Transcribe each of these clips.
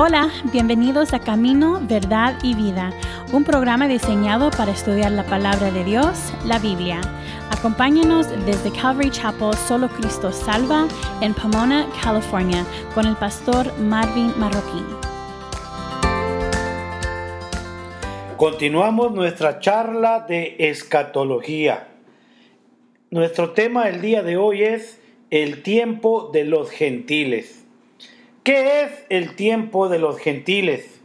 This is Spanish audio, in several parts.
Hola, bienvenidos a Camino, Verdad y Vida, un programa diseñado para estudiar la palabra de Dios, la Biblia. Acompáñanos desde Calvary Chapel Solo Cristo Salva en Pomona, California, con el pastor Marvin Marroquín. Continuamos nuestra charla de escatología. Nuestro tema el día de hoy es el tiempo de los gentiles. ¿Qué es el tiempo de los gentiles?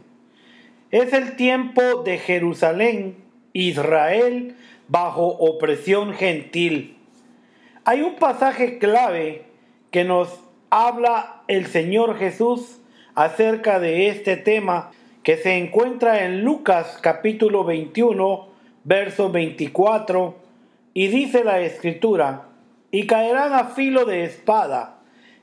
Es el tiempo de Jerusalén, Israel, bajo opresión gentil. Hay un pasaje clave que nos habla el Señor Jesús acerca de este tema que se encuentra en Lucas capítulo 21, verso 24, y dice la escritura, y caerán a filo de espada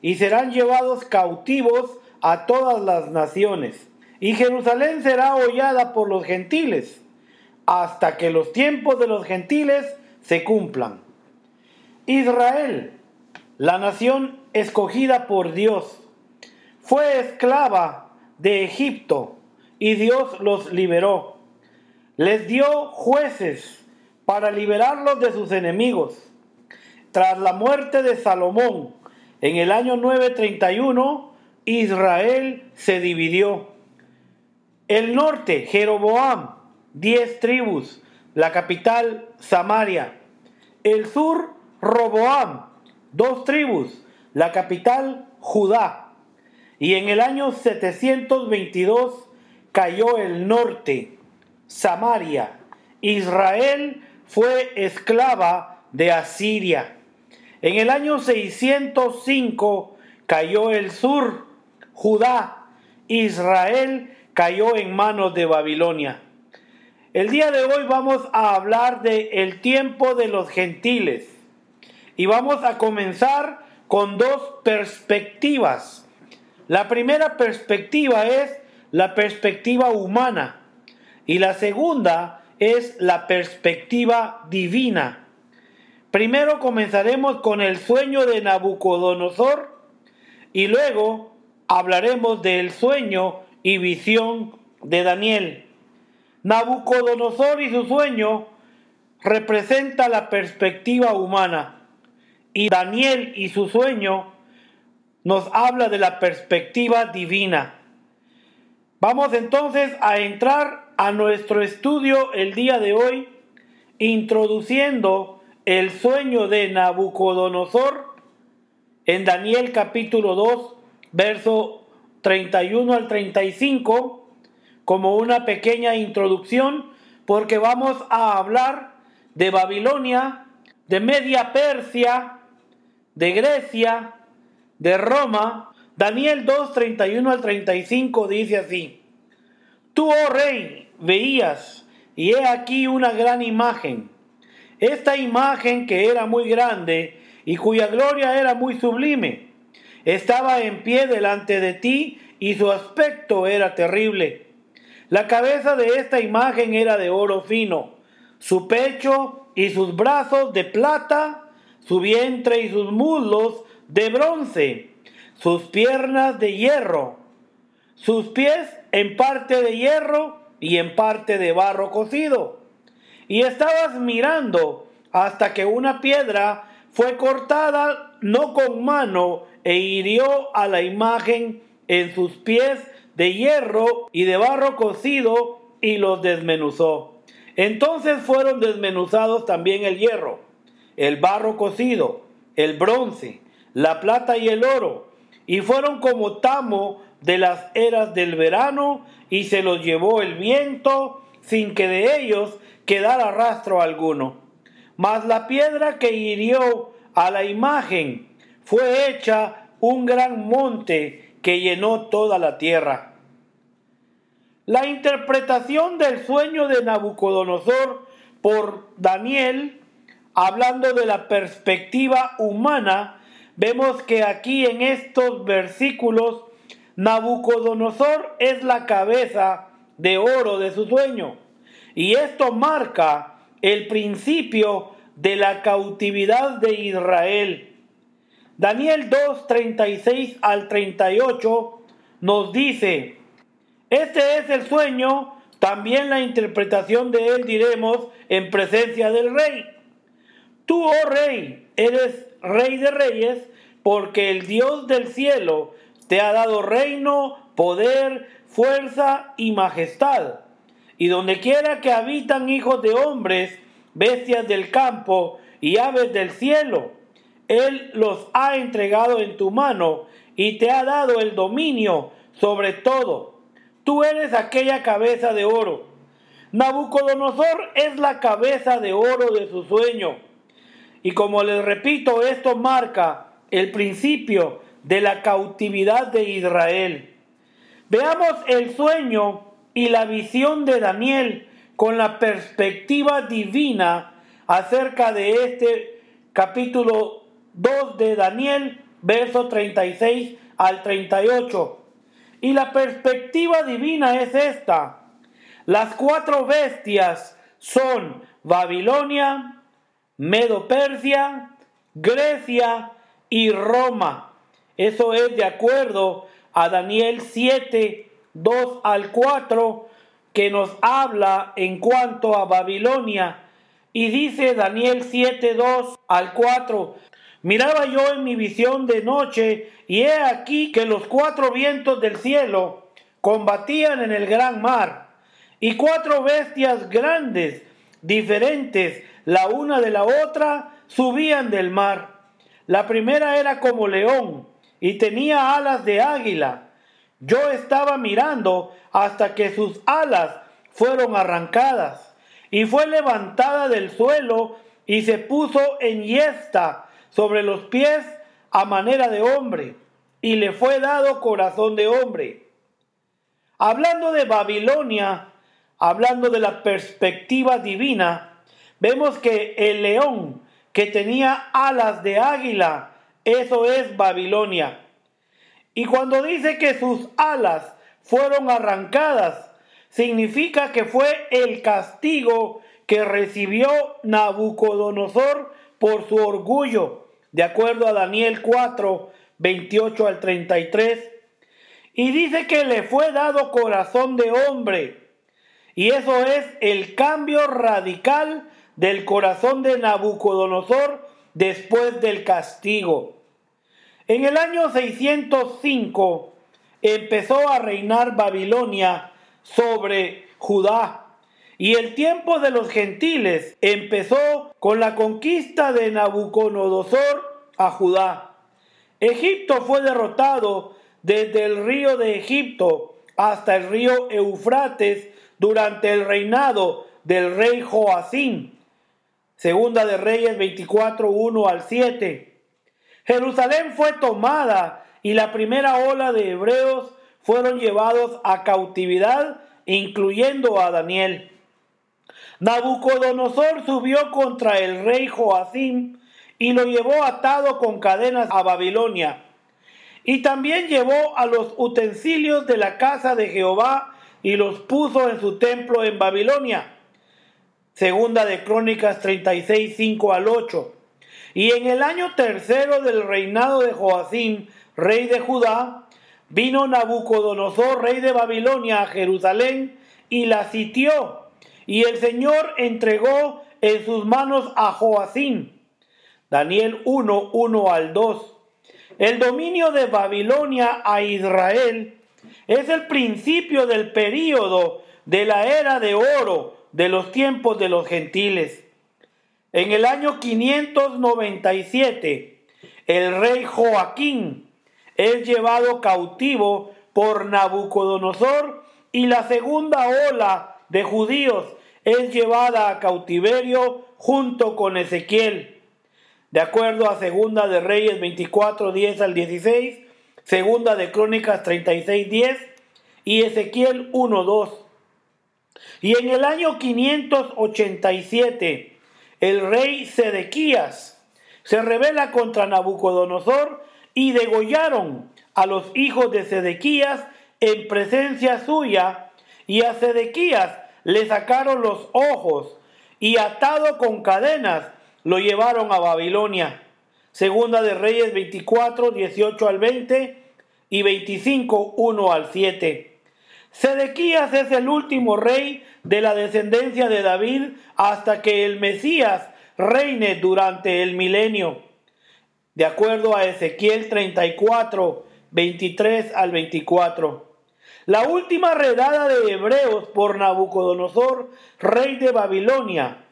y serán llevados cautivos a todas las naciones. Y Jerusalén será hollada por los gentiles, hasta que los tiempos de los gentiles se cumplan. Israel, la nación escogida por Dios, fue esclava de Egipto y Dios los liberó. Les dio jueces para liberarlos de sus enemigos. Tras la muerte de Salomón, en el año 931, Israel se dividió. El norte, Jeroboam, diez tribus, la capital, Samaria. El sur, Roboam, dos tribus, la capital, Judá. Y en el año 722 cayó el norte, Samaria. Israel fue esclava de Asiria. En el año 605 cayó el sur, Judá, Israel cayó en manos de Babilonia. El día de hoy vamos a hablar de el tiempo de los gentiles y vamos a comenzar con dos perspectivas. La primera perspectiva es la perspectiva humana y la segunda es la perspectiva divina. Primero comenzaremos con el sueño de Nabucodonosor y luego hablaremos del sueño y visión de Daniel. Nabucodonosor y su sueño representa la perspectiva humana y Daniel y su sueño nos habla de la perspectiva divina. Vamos entonces a entrar a nuestro estudio el día de hoy introduciendo el sueño de Nabucodonosor en Daniel capítulo 2, verso 31 al 35, como una pequeña introducción, porque vamos a hablar de Babilonia, de Media Persia, de Grecia, de Roma. Daniel 2, 31 al 35 dice así, Tú, oh rey, veías, y he aquí una gran imagen esta imagen que era muy grande y cuya gloria era muy sublime, estaba en pie delante de ti y su aspecto era terrible. La cabeza de esta imagen era de oro fino, su pecho y sus brazos de plata, su vientre y sus muslos de bronce, sus piernas de hierro, sus pies en parte de hierro y en parte de barro cocido y estabas mirando hasta que una piedra fue cortada no con mano e hirió a la imagen en sus pies de hierro y de barro cocido y los desmenuzó. Entonces fueron desmenuzados también el hierro, el barro cocido, el bronce, la plata y el oro, y fueron como tamo de las eras del verano, y se los llevó el viento, sin que de ellos quedara rastro alguno. Mas la piedra que hirió a la imagen fue hecha un gran monte que llenó toda la tierra. La interpretación del sueño de Nabucodonosor por Daniel, hablando de la perspectiva humana, vemos que aquí en estos versículos Nabucodonosor es la cabeza de oro de su sueño. Y esto marca el principio de la cautividad de Israel. Daniel 2, 36 al 38 nos dice, Este es el sueño, también la interpretación de él diremos en presencia del rey. Tú, oh rey, eres rey de reyes, porque el Dios del cielo te ha dado reino, poder, fuerza y majestad. Y donde quiera que habitan hijos de hombres, bestias del campo y aves del cielo, Él los ha entregado en tu mano y te ha dado el dominio sobre todo. Tú eres aquella cabeza de oro. Nabucodonosor es la cabeza de oro de su sueño. Y como les repito, esto marca el principio de la cautividad de Israel. Veamos el sueño y la visión de Daniel con la perspectiva divina acerca de este capítulo 2 de Daniel, verso 36 al 38. Y la perspectiva divina es esta. Las cuatro bestias son Babilonia, Medo-Persia, Grecia y Roma. Eso es de acuerdo a Daniel 7, 2 al 4, que nos habla en cuanto a Babilonia. Y dice Daniel 7, 2 al 4, Miraba yo en mi visión de noche, y he aquí que los cuatro vientos del cielo combatían en el gran mar, y cuatro bestias grandes, diferentes la una de la otra, subían del mar. La primera era como león, y tenía alas de águila. Yo estaba mirando hasta que sus alas fueron arrancadas, y fue levantada del suelo y se puso en yesta sobre los pies a manera de hombre, y le fue dado corazón de hombre. Hablando de Babilonia, hablando de la perspectiva divina, vemos que el león que tenía alas de águila, eso es Babilonia. Y cuando dice que sus alas fueron arrancadas, significa que fue el castigo que recibió Nabucodonosor por su orgullo, de acuerdo a Daniel 4, 28 al 33. Y dice que le fue dado corazón de hombre. Y eso es el cambio radical del corazón de Nabucodonosor después del castigo. En el año 605 empezó a reinar Babilonia sobre Judá y el tiempo de los gentiles empezó con la conquista de Nabucodonosor a Judá. Egipto fue derrotado desde el río de Egipto hasta el río Eufrates durante el reinado del rey Joacín. Segunda de Reyes 24, 1 al 7. Jerusalén fue tomada y la primera ola de hebreos fueron llevados a cautividad, incluyendo a Daniel. Nabucodonosor subió contra el rey Joacim y lo llevó atado con cadenas a Babilonia. Y también llevó a los utensilios de la casa de Jehová y los puso en su templo en Babilonia. Segunda de Crónicas 36, 5 al 8. Y en el año tercero del reinado de Joacim, rey de Judá, vino Nabucodonosor, rey de Babilonia, a Jerusalén y la sitió y el Señor entregó en sus manos a Joacín. Daniel 1, 1 al 2. El dominio de Babilonia a Israel es el principio del período de la era de oro de los tiempos de los gentiles. En el año 597, el rey Joaquín es llevado cautivo por Nabucodonosor y la segunda ola de judíos es llevada a cautiverio junto con Ezequiel. De acuerdo a Segunda de Reyes 24, 10 al 16, Segunda de Crónicas 36, 10 y Ezequiel 1, 2. Y en el año 587, el rey Sedequías se rebela contra Nabucodonosor y degollaron a los hijos de Sedequías en presencia suya y a Sedequías le sacaron los ojos y atado con cadenas lo llevaron a Babilonia. Segunda de Reyes 24, 18 al 20 y 25, 1 al 7. Sedequías es el último rey de la descendencia de David hasta que el Mesías reine durante el milenio. De acuerdo a Ezequiel 34, 23 al 24. La última redada de hebreos por Nabucodonosor, rey de Babilonia,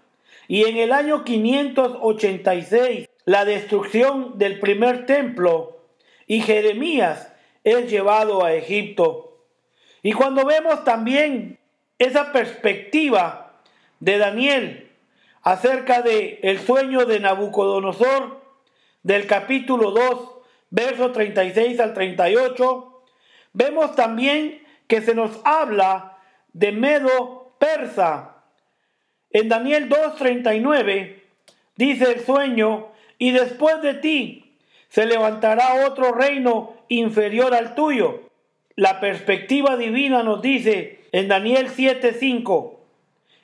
y en el año 586 la destrucción del primer templo y Jeremías es llevado a Egipto. Y cuando vemos también esa perspectiva de Daniel acerca de el sueño de Nabucodonosor del capítulo 2, versos 36 al 38, vemos también que se nos habla de Medo Persa. En Daniel 2:39 dice el sueño, y después de ti se levantará otro reino inferior al tuyo. La perspectiva divina nos dice en Daniel 7:5,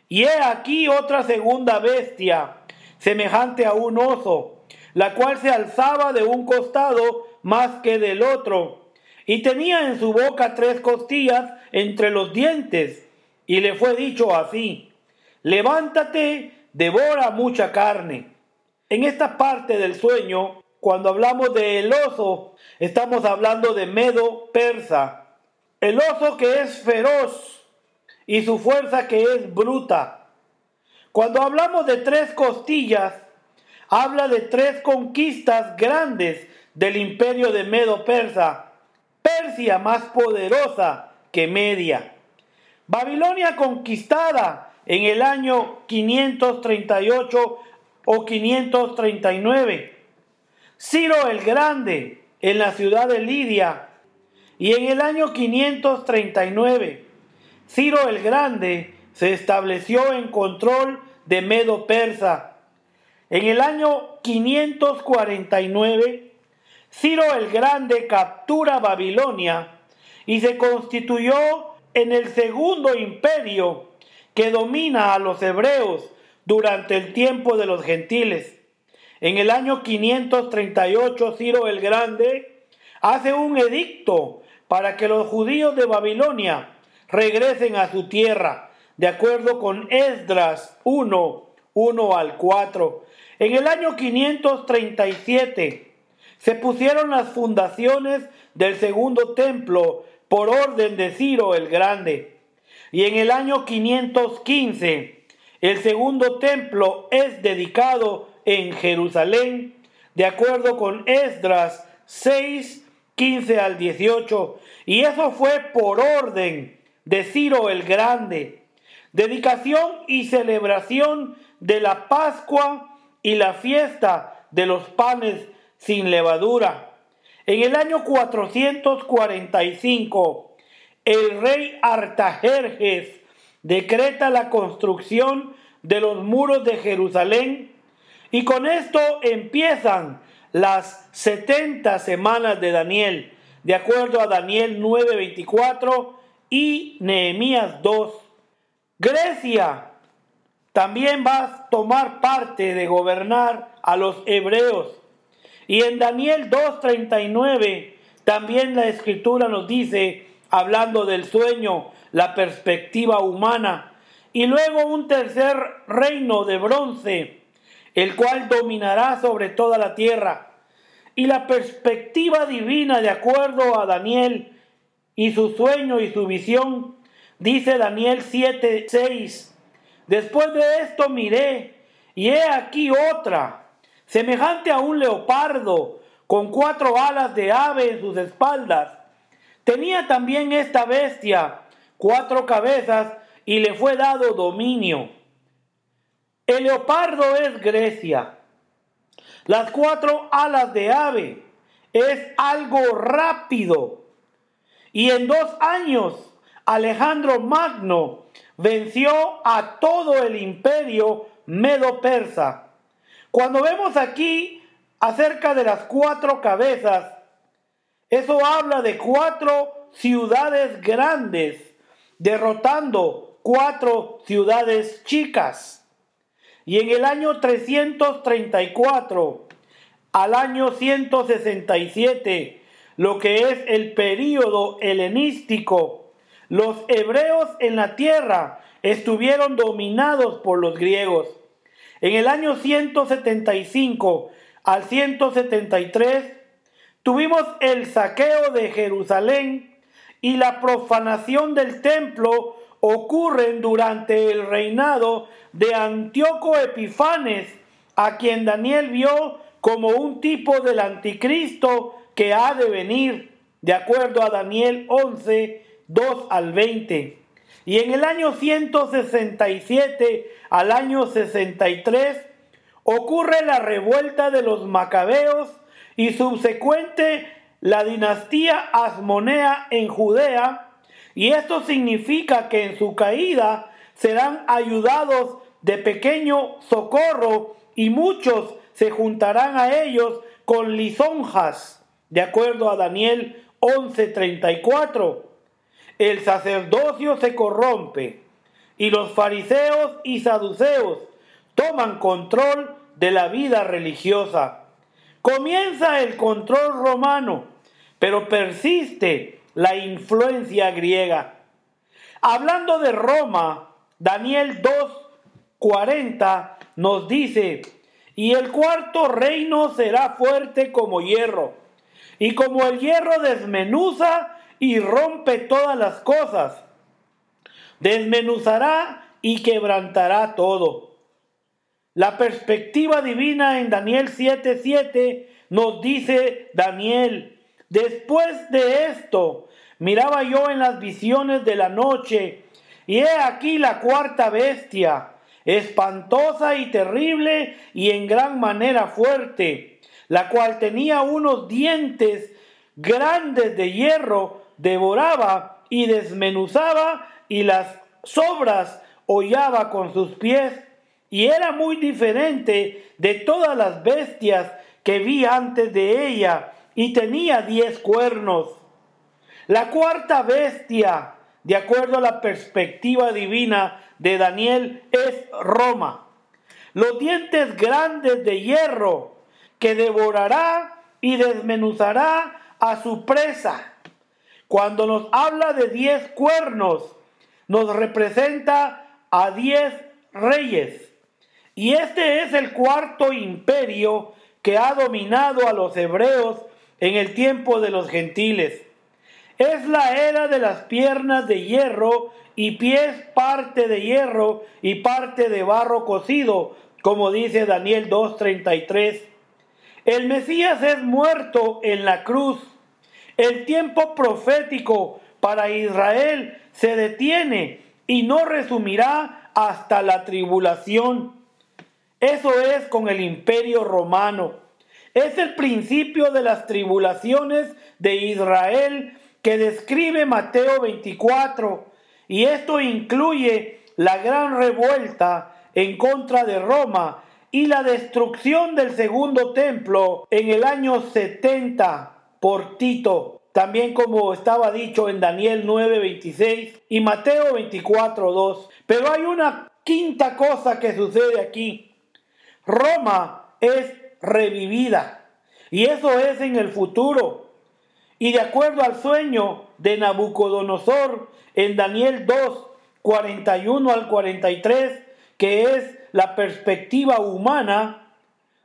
y he aquí otra segunda bestia, semejante a un oso, la cual se alzaba de un costado más que del otro, y tenía en su boca tres costillas entre los dientes, y le fue dicho así, levántate, devora mucha carne. En esta parte del sueño, cuando hablamos de el oso, estamos hablando de Medo Persa. El oso que es feroz y su fuerza que es bruta. Cuando hablamos de tres costillas, habla de tres conquistas grandes del imperio de Medo Persa. Persia más poderosa que Media. Babilonia conquistada en el año 538 o 539. Ciro el Grande en la ciudad de Lidia. Y en el año 539, Ciro el Grande se estableció en control de Medo Persa. En el año 549, Ciro el Grande captura Babilonia y se constituyó en el segundo imperio que domina a los hebreos durante el tiempo de los gentiles. En el año 538 Ciro el Grande hace un edicto para que los judíos de Babilonia regresen a su tierra, de acuerdo con Esdras 1, 1 al 4. En el año 537 se pusieron las fundaciones del segundo templo por orden de Ciro el Grande. Y en el año 515 el segundo templo es dedicado en Jerusalén, de acuerdo con Esdras 6, 15 al 18. Y eso fue por orden de Ciro el Grande. Dedicación y celebración de la Pascua y la fiesta de los panes sin levadura. En el año 445, el rey Artajerjes decreta la construcción de los muros de Jerusalén y con esto empiezan las 70 semanas de Daniel, de acuerdo a Daniel 9:24 y Nehemías 2. Grecia también va a tomar parte de gobernar a los hebreos. Y en Daniel 2:39 también la escritura nos dice, hablando del sueño, la perspectiva humana, y luego un tercer reino de bronce, el cual dominará sobre toda la tierra. Y la perspectiva divina, de acuerdo a Daniel y su sueño y su visión, dice Daniel 7:6. Después de esto miré, y he aquí otra, semejante a un leopardo, con cuatro alas de ave en sus espaldas. Tenía también esta bestia cuatro cabezas y le fue dado dominio. El leopardo es Grecia. Las cuatro alas de ave es algo rápido. Y en dos años Alejandro Magno venció a todo el imperio medo-persa. Cuando vemos aquí acerca de las cuatro cabezas, eso habla de cuatro ciudades grandes derrotando cuatro ciudades chicas. Y en el año 334 al año 167, lo que es el período helenístico, los hebreos en la tierra estuvieron dominados por los griegos. En el año 175 al 173 tuvimos el saqueo de Jerusalén y la profanación del templo ocurren durante el reinado de Antíoco Epifanes, a quien Daniel vio como un tipo del anticristo que ha de venir, de acuerdo a Daniel 11, 2 al 20. Y en el año 167 al año 63 ocurre la revuelta de los macabeos y subsecuente la dinastía asmonea en Judea, y esto significa que en su caída serán ayudados de pequeño socorro y muchos se juntarán a ellos con lisonjas, de acuerdo a Daniel 11:34. El sacerdocio se corrompe y los fariseos y saduceos toman control de la vida religiosa. Comienza el control romano, pero persiste la influencia griega. Hablando de Roma, Daniel 2:40 nos dice, y el cuarto reino será fuerte como hierro, y como el hierro desmenuza y rompe todas las cosas, desmenuzará y quebrantará todo. La perspectiva divina en Daniel 7:7 nos dice Daniel, después de esto, miraba yo en las visiones de la noche, y he aquí la cuarta bestia espantosa y terrible y en gran manera fuerte, la cual tenía unos dientes grandes de hierro, devoraba y desmenuzaba y las sobras hollaba con sus pies, y era muy diferente de todas las bestias que vi antes de ella, y tenía diez cuernos. La cuarta bestia, de acuerdo a la perspectiva divina, de Daniel es Roma. Los dientes grandes de hierro que devorará y desmenuzará a su presa. Cuando nos habla de diez cuernos, nos representa a diez reyes. Y este es el cuarto imperio que ha dominado a los hebreos en el tiempo de los gentiles. Es la era de las piernas de hierro y pies parte de hierro y parte de barro cocido, como dice Daniel 2.33. El Mesías es muerto en la cruz. El tiempo profético para Israel se detiene y no resumirá hasta la tribulación. Eso es con el imperio romano. Es el principio de las tribulaciones de Israel que describe Mateo 24 y esto incluye la gran revuelta en contra de Roma y la destrucción del segundo templo en el año 70 por Tito, también como estaba dicho en Daniel 9:26 y Mateo 24:2. Pero hay una quinta cosa que sucede aquí. Roma es revivida y eso es en el futuro. Y de acuerdo al sueño de Nabucodonosor en Daniel 2, 41 al 43, que es la perspectiva humana,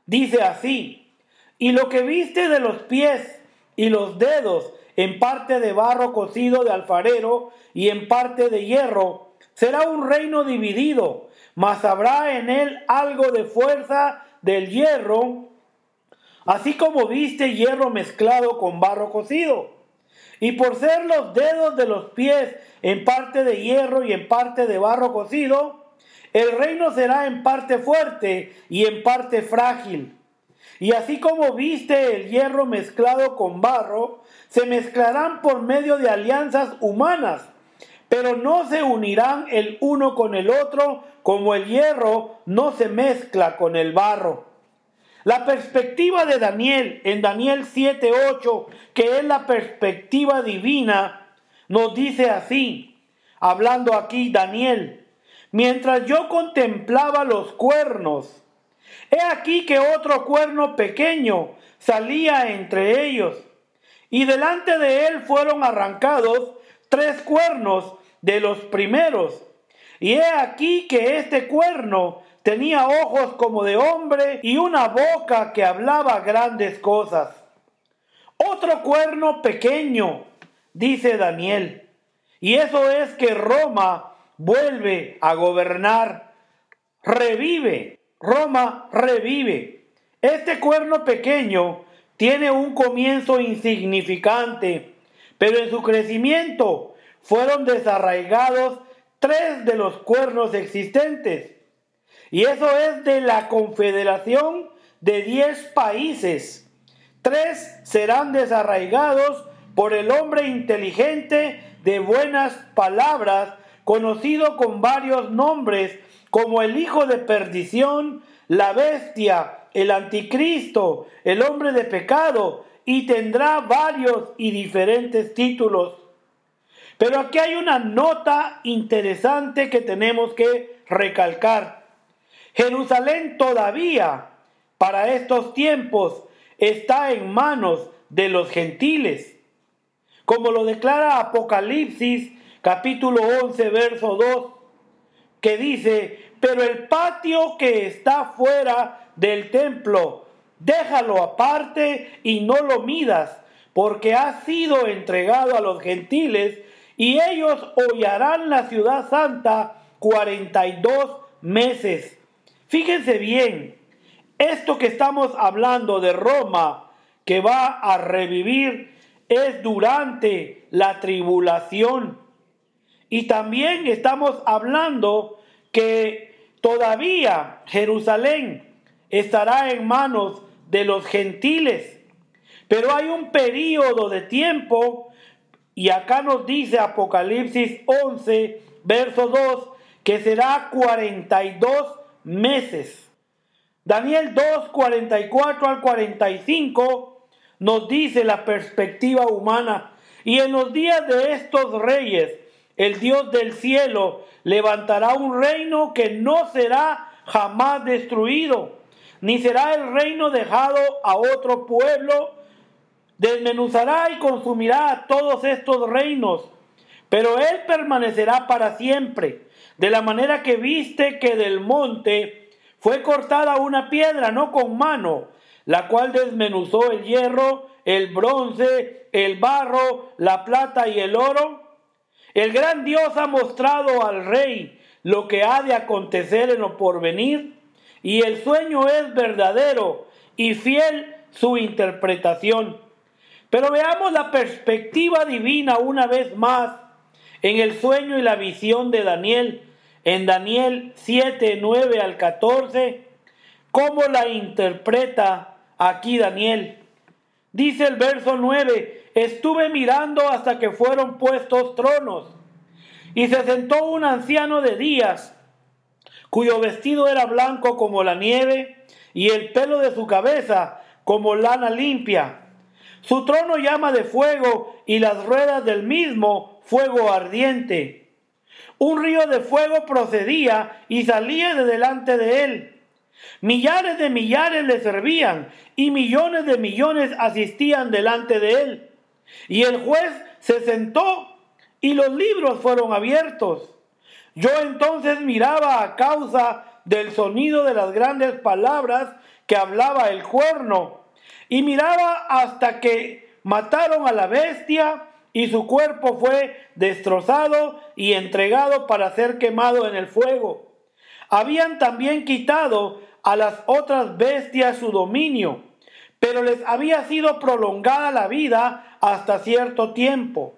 dice así, y lo que viste de los pies y los dedos en parte de barro cocido de alfarero y en parte de hierro, será un reino dividido, mas habrá en él algo de fuerza del hierro así como viste hierro mezclado con barro cocido. Y por ser los dedos de los pies en parte de hierro y en parte de barro cocido, el reino será en parte fuerte y en parte frágil. Y así como viste el hierro mezclado con barro, se mezclarán por medio de alianzas humanas, pero no se unirán el uno con el otro como el hierro no se mezcla con el barro. La perspectiva de Daniel en Daniel 7:8, que es la perspectiva divina, nos dice así, hablando aquí Daniel, mientras yo contemplaba los cuernos, he aquí que otro cuerno pequeño salía entre ellos, y delante de él fueron arrancados tres cuernos de los primeros. Y he aquí que este cuerno tenía ojos como de hombre y una boca que hablaba grandes cosas. Otro cuerno pequeño, dice Daniel. Y eso es que Roma vuelve a gobernar, revive, Roma revive. Este cuerno pequeño tiene un comienzo insignificante, pero en su crecimiento fueron desarraigados tres de los cuernos existentes. Y eso es de la confederación de diez países. Tres serán desarraigados por el hombre inteligente de buenas palabras, conocido con varios nombres, como el hijo de perdición, la bestia, el anticristo, el hombre de pecado, y tendrá varios y diferentes títulos. Pero aquí hay una nota interesante que tenemos que recalcar. Jerusalén todavía, para estos tiempos, está en manos de los gentiles. Como lo declara Apocalipsis capítulo 11, verso 2, que dice, pero el patio que está fuera del templo, déjalo aparte y no lo midas, porque ha sido entregado a los gentiles y ellos hollarán la ciudad santa 42 meses. Fíjense bien, esto que estamos hablando de Roma, que va a revivir, es durante la tribulación. Y también estamos hablando que todavía Jerusalén estará en manos de los gentiles. Pero hay un periodo de tiempo y acá nos dice Apocalipsis 11, verso 2, que será 42 meses. Daniel 2, 44 al 45 nos dice la perspectiva humana. Y en los días de estos reyes, el Dios del cielo levantará un reino que no será jamás destruido, ni será el reino dejado a otro pueblo desmenuzará y consumirá a todos estos reinos, pero él permanecerá para siempre, de la manera que viste que del monte fue cortada una piedra, no con mano, la cual desmenuzó el hierro, el bronce, el barro, la plata y el oro. El gran Dios ha mostrado al rey lo que ha de acontecer en lo porvenir, y el sueño es verdadero y fiel su interpretación. Pero veamos la perspectiva divina una vez más en el sueño y la visión de Daniel, en Daniel 7, 9 al 14, cómo la interpreta aquí Daniel. Dice el verso 9, estuve mirando hasta que fueron puestos tronos, y se sentó un anciano de días, cuyo vestido era blanco como la nieve, y el pelo de su cabeza como lana limpia su trono llama de fuego y las ruedas del mismo fuego ardiente. Un río de fuego procedía y salía de delante de él. Millares de millares le servían y millones de millones asistían delante de él. Y el juez se sentó y los libros fueron abiertos. Yo entonces miraba a causa del sonido de las grandes palabras que hablaba el cuerno y miraba hasta que mataron a la bestia y su cuerpo fue destrozado y entregado para ser quemado en el fuego. Habían también quitado a las otras bestias su dominio, pero les había sido prolongada la vida hasta cierto tiempo.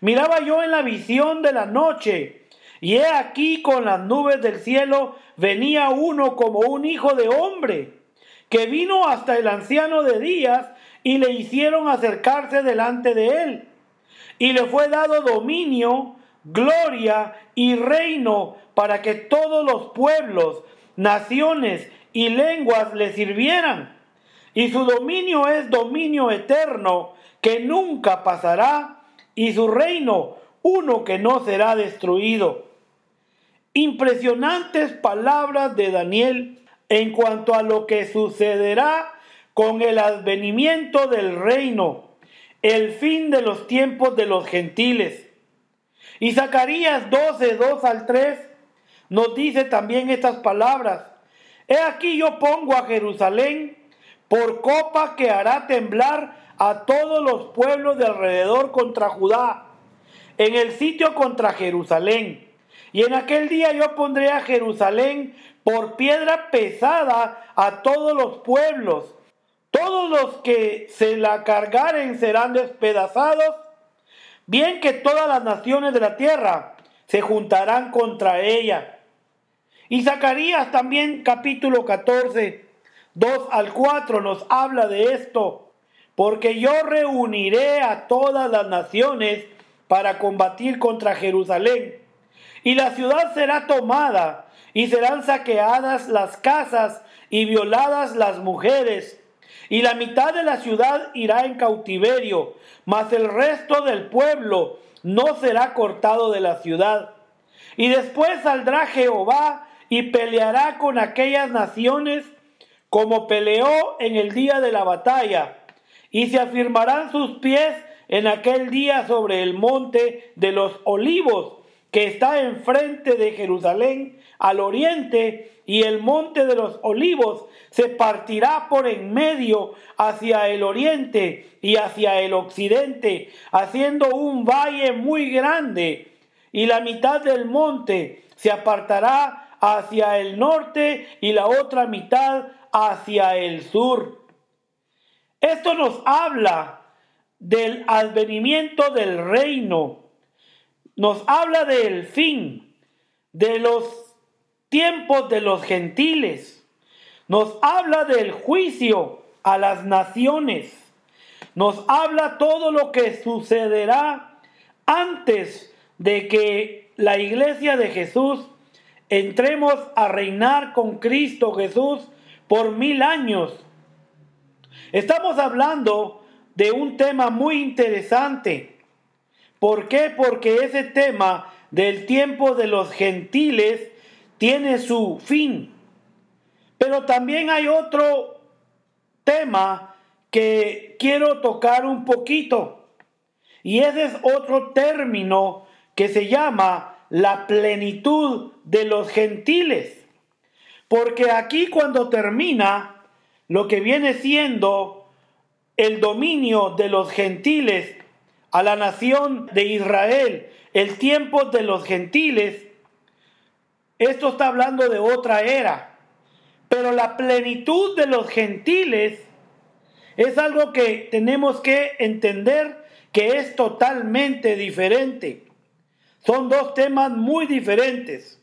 Miraba yo en la visión de la noche, y he aquí con las nubes del cielo venía uno como un hijo de hombre que vino hasta el anciano de días y le hicieron acercarse delante de él. Y le fue dado dominio, gloria y reino para que todos los pueblos, naciones y lenguas le sirvieran. Y su dominio es dominio eterno que nunca pasará y su reino uno que no será destruido. Impresionantes palabras de Daniel en cuanto a lo que sucederá con el advenimiento del reino, el fin de los tiempos de los gentiles. Y Zacarías 12, 2 al 3 nos dice también estas palabras. He aquí yo pongo a Jerusalén por copa que hará temblar a todos los pueblos de alrededor contra Judá, en el sitio contra Jerusalén. Y en aquel día yo pondré a Jerusalén por piedra pesada a todos los pueblos. Todos los que se la cargaren serán despedazados. Bien que todas las naciones de la tierra se juntarán contra ella. Y Zacarías también capítulo 14, 2 al 4 nos habla de esto. Porque yo reuniré a todas las naciones para combatir contra Jerusalén. Y la ciudad será tomada y serán saqueadas las casas y violadas las mujeres. Y la mitad de la ciudad irá en cautiverio, mas el resto del pueblo no será cortado de la ciudad. Y después saldrá Jehová y peleará con aquellas naciones como peleó en el día de la batalla. Y se afirmarán sus pies en aquel día sobre el monte de los olivos que está enfrente de Jerusalén al oriente, y el monte de los olivos se partirá por en medio hacia el oriente y hacia el occidente, haciendo un valle muy grande, y la mitad del monte se apartará hacia el norte y la otra mitad hacia el sur. Esto nos habla del advenimiento del reino nos habla del fin, de los tiempos de los gentiles, nos habla del juicio a las naciones, nos habla todo lo que sucederá antes de que la iglesia de Jesús entremos a reinar con Cristo Jesús por mil años. Estamos hablando de un tema muy interesante ¿Por qué? Porque ese tema del tiempo de los gentiles tiene su fin. Pero también hay otro tema que quiero tocar un poquito. Y ese es otro término que se llama la plenitud de los gentiles. Porque aquí cuando termina lo que viene siendo el dominio de los gentiles a la nación de Israel, el tiempo de los gentiles, esto está hablando de otra era. Pero la plenitud de los gentiles es algo que tenemos que entender que es totalmente diferente. Son dos temas muy diferentes.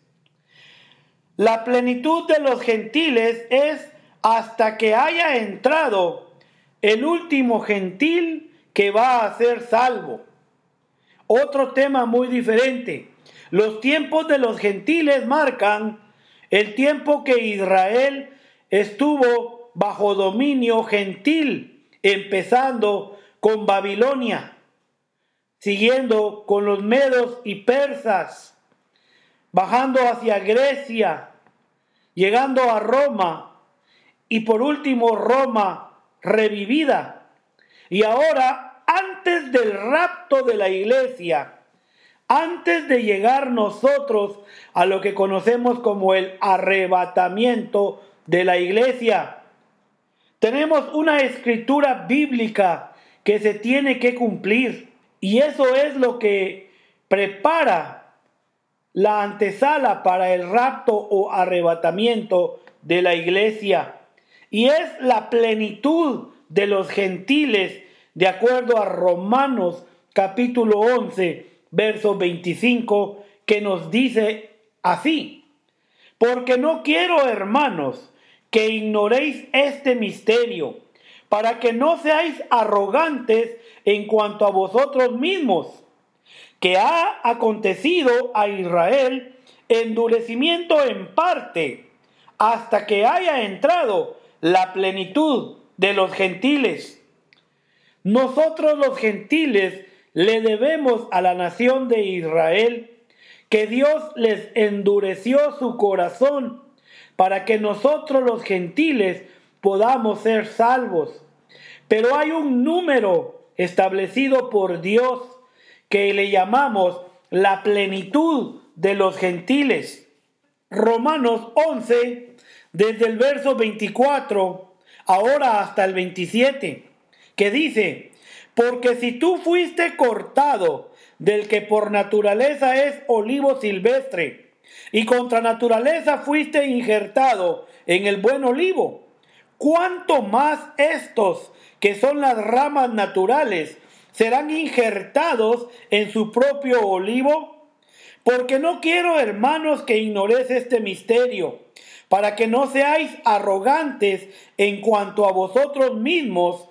La plenitud de los gentiles es hasta que haya entrado el último gentil que va a ser salvo. Otro tema muy diferente. Los tiempos de los gentiles marcan el tiempo que Israel estuvo bajo dominio gentil, empezando con Babilonia, siguiendo con los medos y persas, bajando hacia Grecia, llegando a Roma y por último Roma revivida. Y ahora, antes del rapto de la iglesia, antes de llegar nosotros a lo que conocemos como el arrebatamiento de la iglesia, tenemos una escritura bíblica que se tiene que cumplir. Y eso es lo que prepara la antesala para el rapto o arrebatamiento de la iglesia. Y es la plenitud de los gentiles de acuerdo a Romanos capítulo 11, verso 25, que nos dice así, porque no quiero, hermanos, que ignoréis este misterio, para que no seáis arrogantes en cuanto a vosotros mismos, que ha acontecido a Israel endurecimiento en parte, hasta que haya entrado la plenitud de los gentiles. Nosotros los gentiles le debemos a la nación de Israel que Dios les endureció su corazón para que nosotros los gentiles podamos ser salvos. Pero hay un número establecido por Dios que le llamamos la plenitud de los gentiles. Romanos 11, desde el verso 24, ahora hasta el 27, que dice, porque si tú fuiste cortado del que por naturaleza es olivo silvestre, y contra naturaleza fuiste injertado en el buen olivo, ¿cuánto más estos, que son las ramas naturales, serán injertados en su propio olivo? Porque no quiero, hermanos, que ignoréis este misterio, para que no seáis arrogantes en cuanto a vosotros mismos,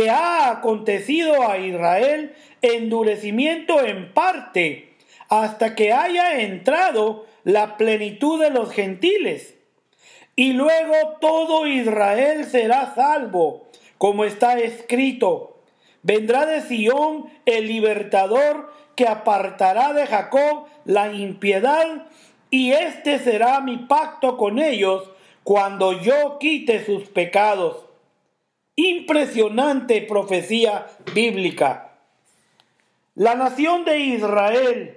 que ha acontecido a Israel endurecimiento en parte, hasta que haya entrado la plenitud de los gentiles. Y luego todo Israel será salvo, como está escrito. Vendrá de Sión el libertador que apartará de Jacob la impiedad, y este será mi pacto con ellos cuando yo quite sus pecados. Impresionante profecía bíblica. La nación de Israel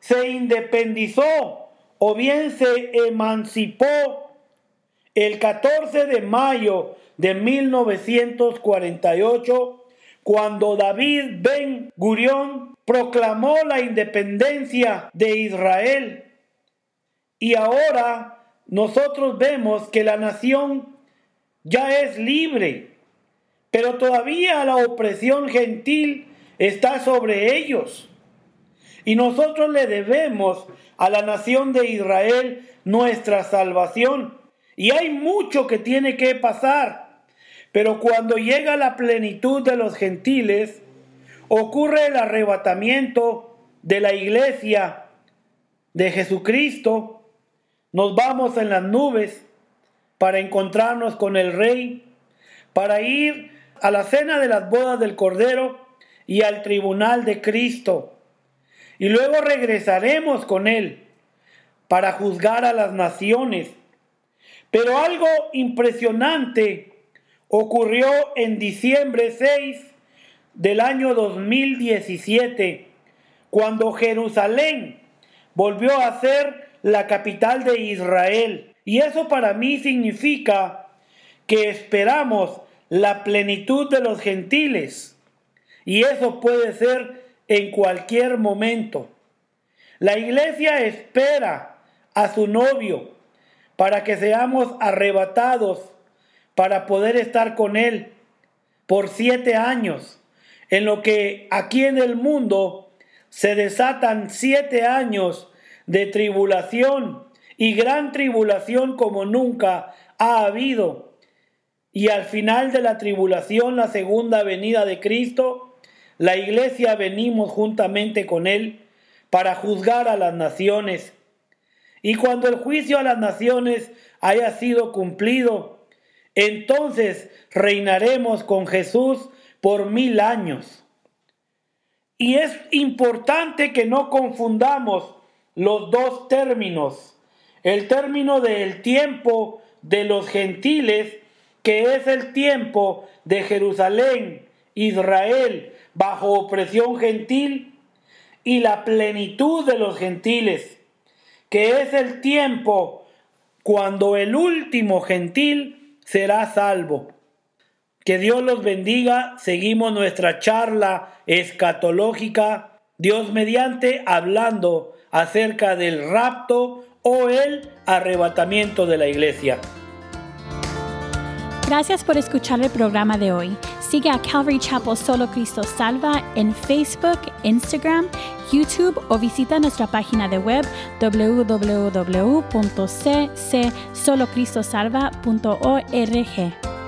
se independizó o bien se emancipó el 14 de mayo de 1948 cuando David Ben Gurión proclamó la independencia de Israel. Y ahora nosotros vemos que la nación ya es libre, pero todavía la opresión gentil está sobre ellos. Y nosotros le debemos a la nación de Israel nuestra salvación. Y hay mucho que tiene que pasar. Pero cuando llega la plenitud de los gentiles, ocurre el arrebatamiento de la iglesia de Jesucristo. Nos vamos en las nubes para encontrarnos con el Rey, para ir a la cena de las bodas del Cordero y al tribunal de Cristo. Y luego regresaremos con Él para juzgar a las naciones. Pero algo impresionante ocurrió en diciembre 6 del año 2017, cuando Jerusalén volvió a ser la capital de Israel. Y eso para mí significa que esperamos la plenitud de los gentiles. Y eso puede ser en cualquier momento. La iglesia espera a su novio para que seamos arrebatados para poder estar con él por siete años, en lo que aquí en el mundo se desatan siete años de tribulación y gran tribulación como nunca ha habido. Y al final de la tribulación, la segunda venida de Cristo, la iglesia venimos juntamente con Él para juzgar a las naciones. Y cuando el juicio a las naciones haya sido cumplido, entonces reinaremos con Jesús por mil años. Y es importante que no confundamos los dos términos el término del tiempo de los gentiles, que es el tiempo de Jerusalén, Israel, bajo opresión gentil, y la plenitud de los gentiles, que es el tiempo cuando el último gentil será salvo. Que Dios los bendiga. Seguimos nuestra charla escatológica, Dios mediante, hablando acerca del rapto o el arrebatamiento de la iglesia. Gracias por escuchar el programa de hoy. Sigue a Calvary Chapel Solo Cristo Salva en Facebook, Instagram, YouTube o visita nuestra página de web www.ccsolocristosalva.org.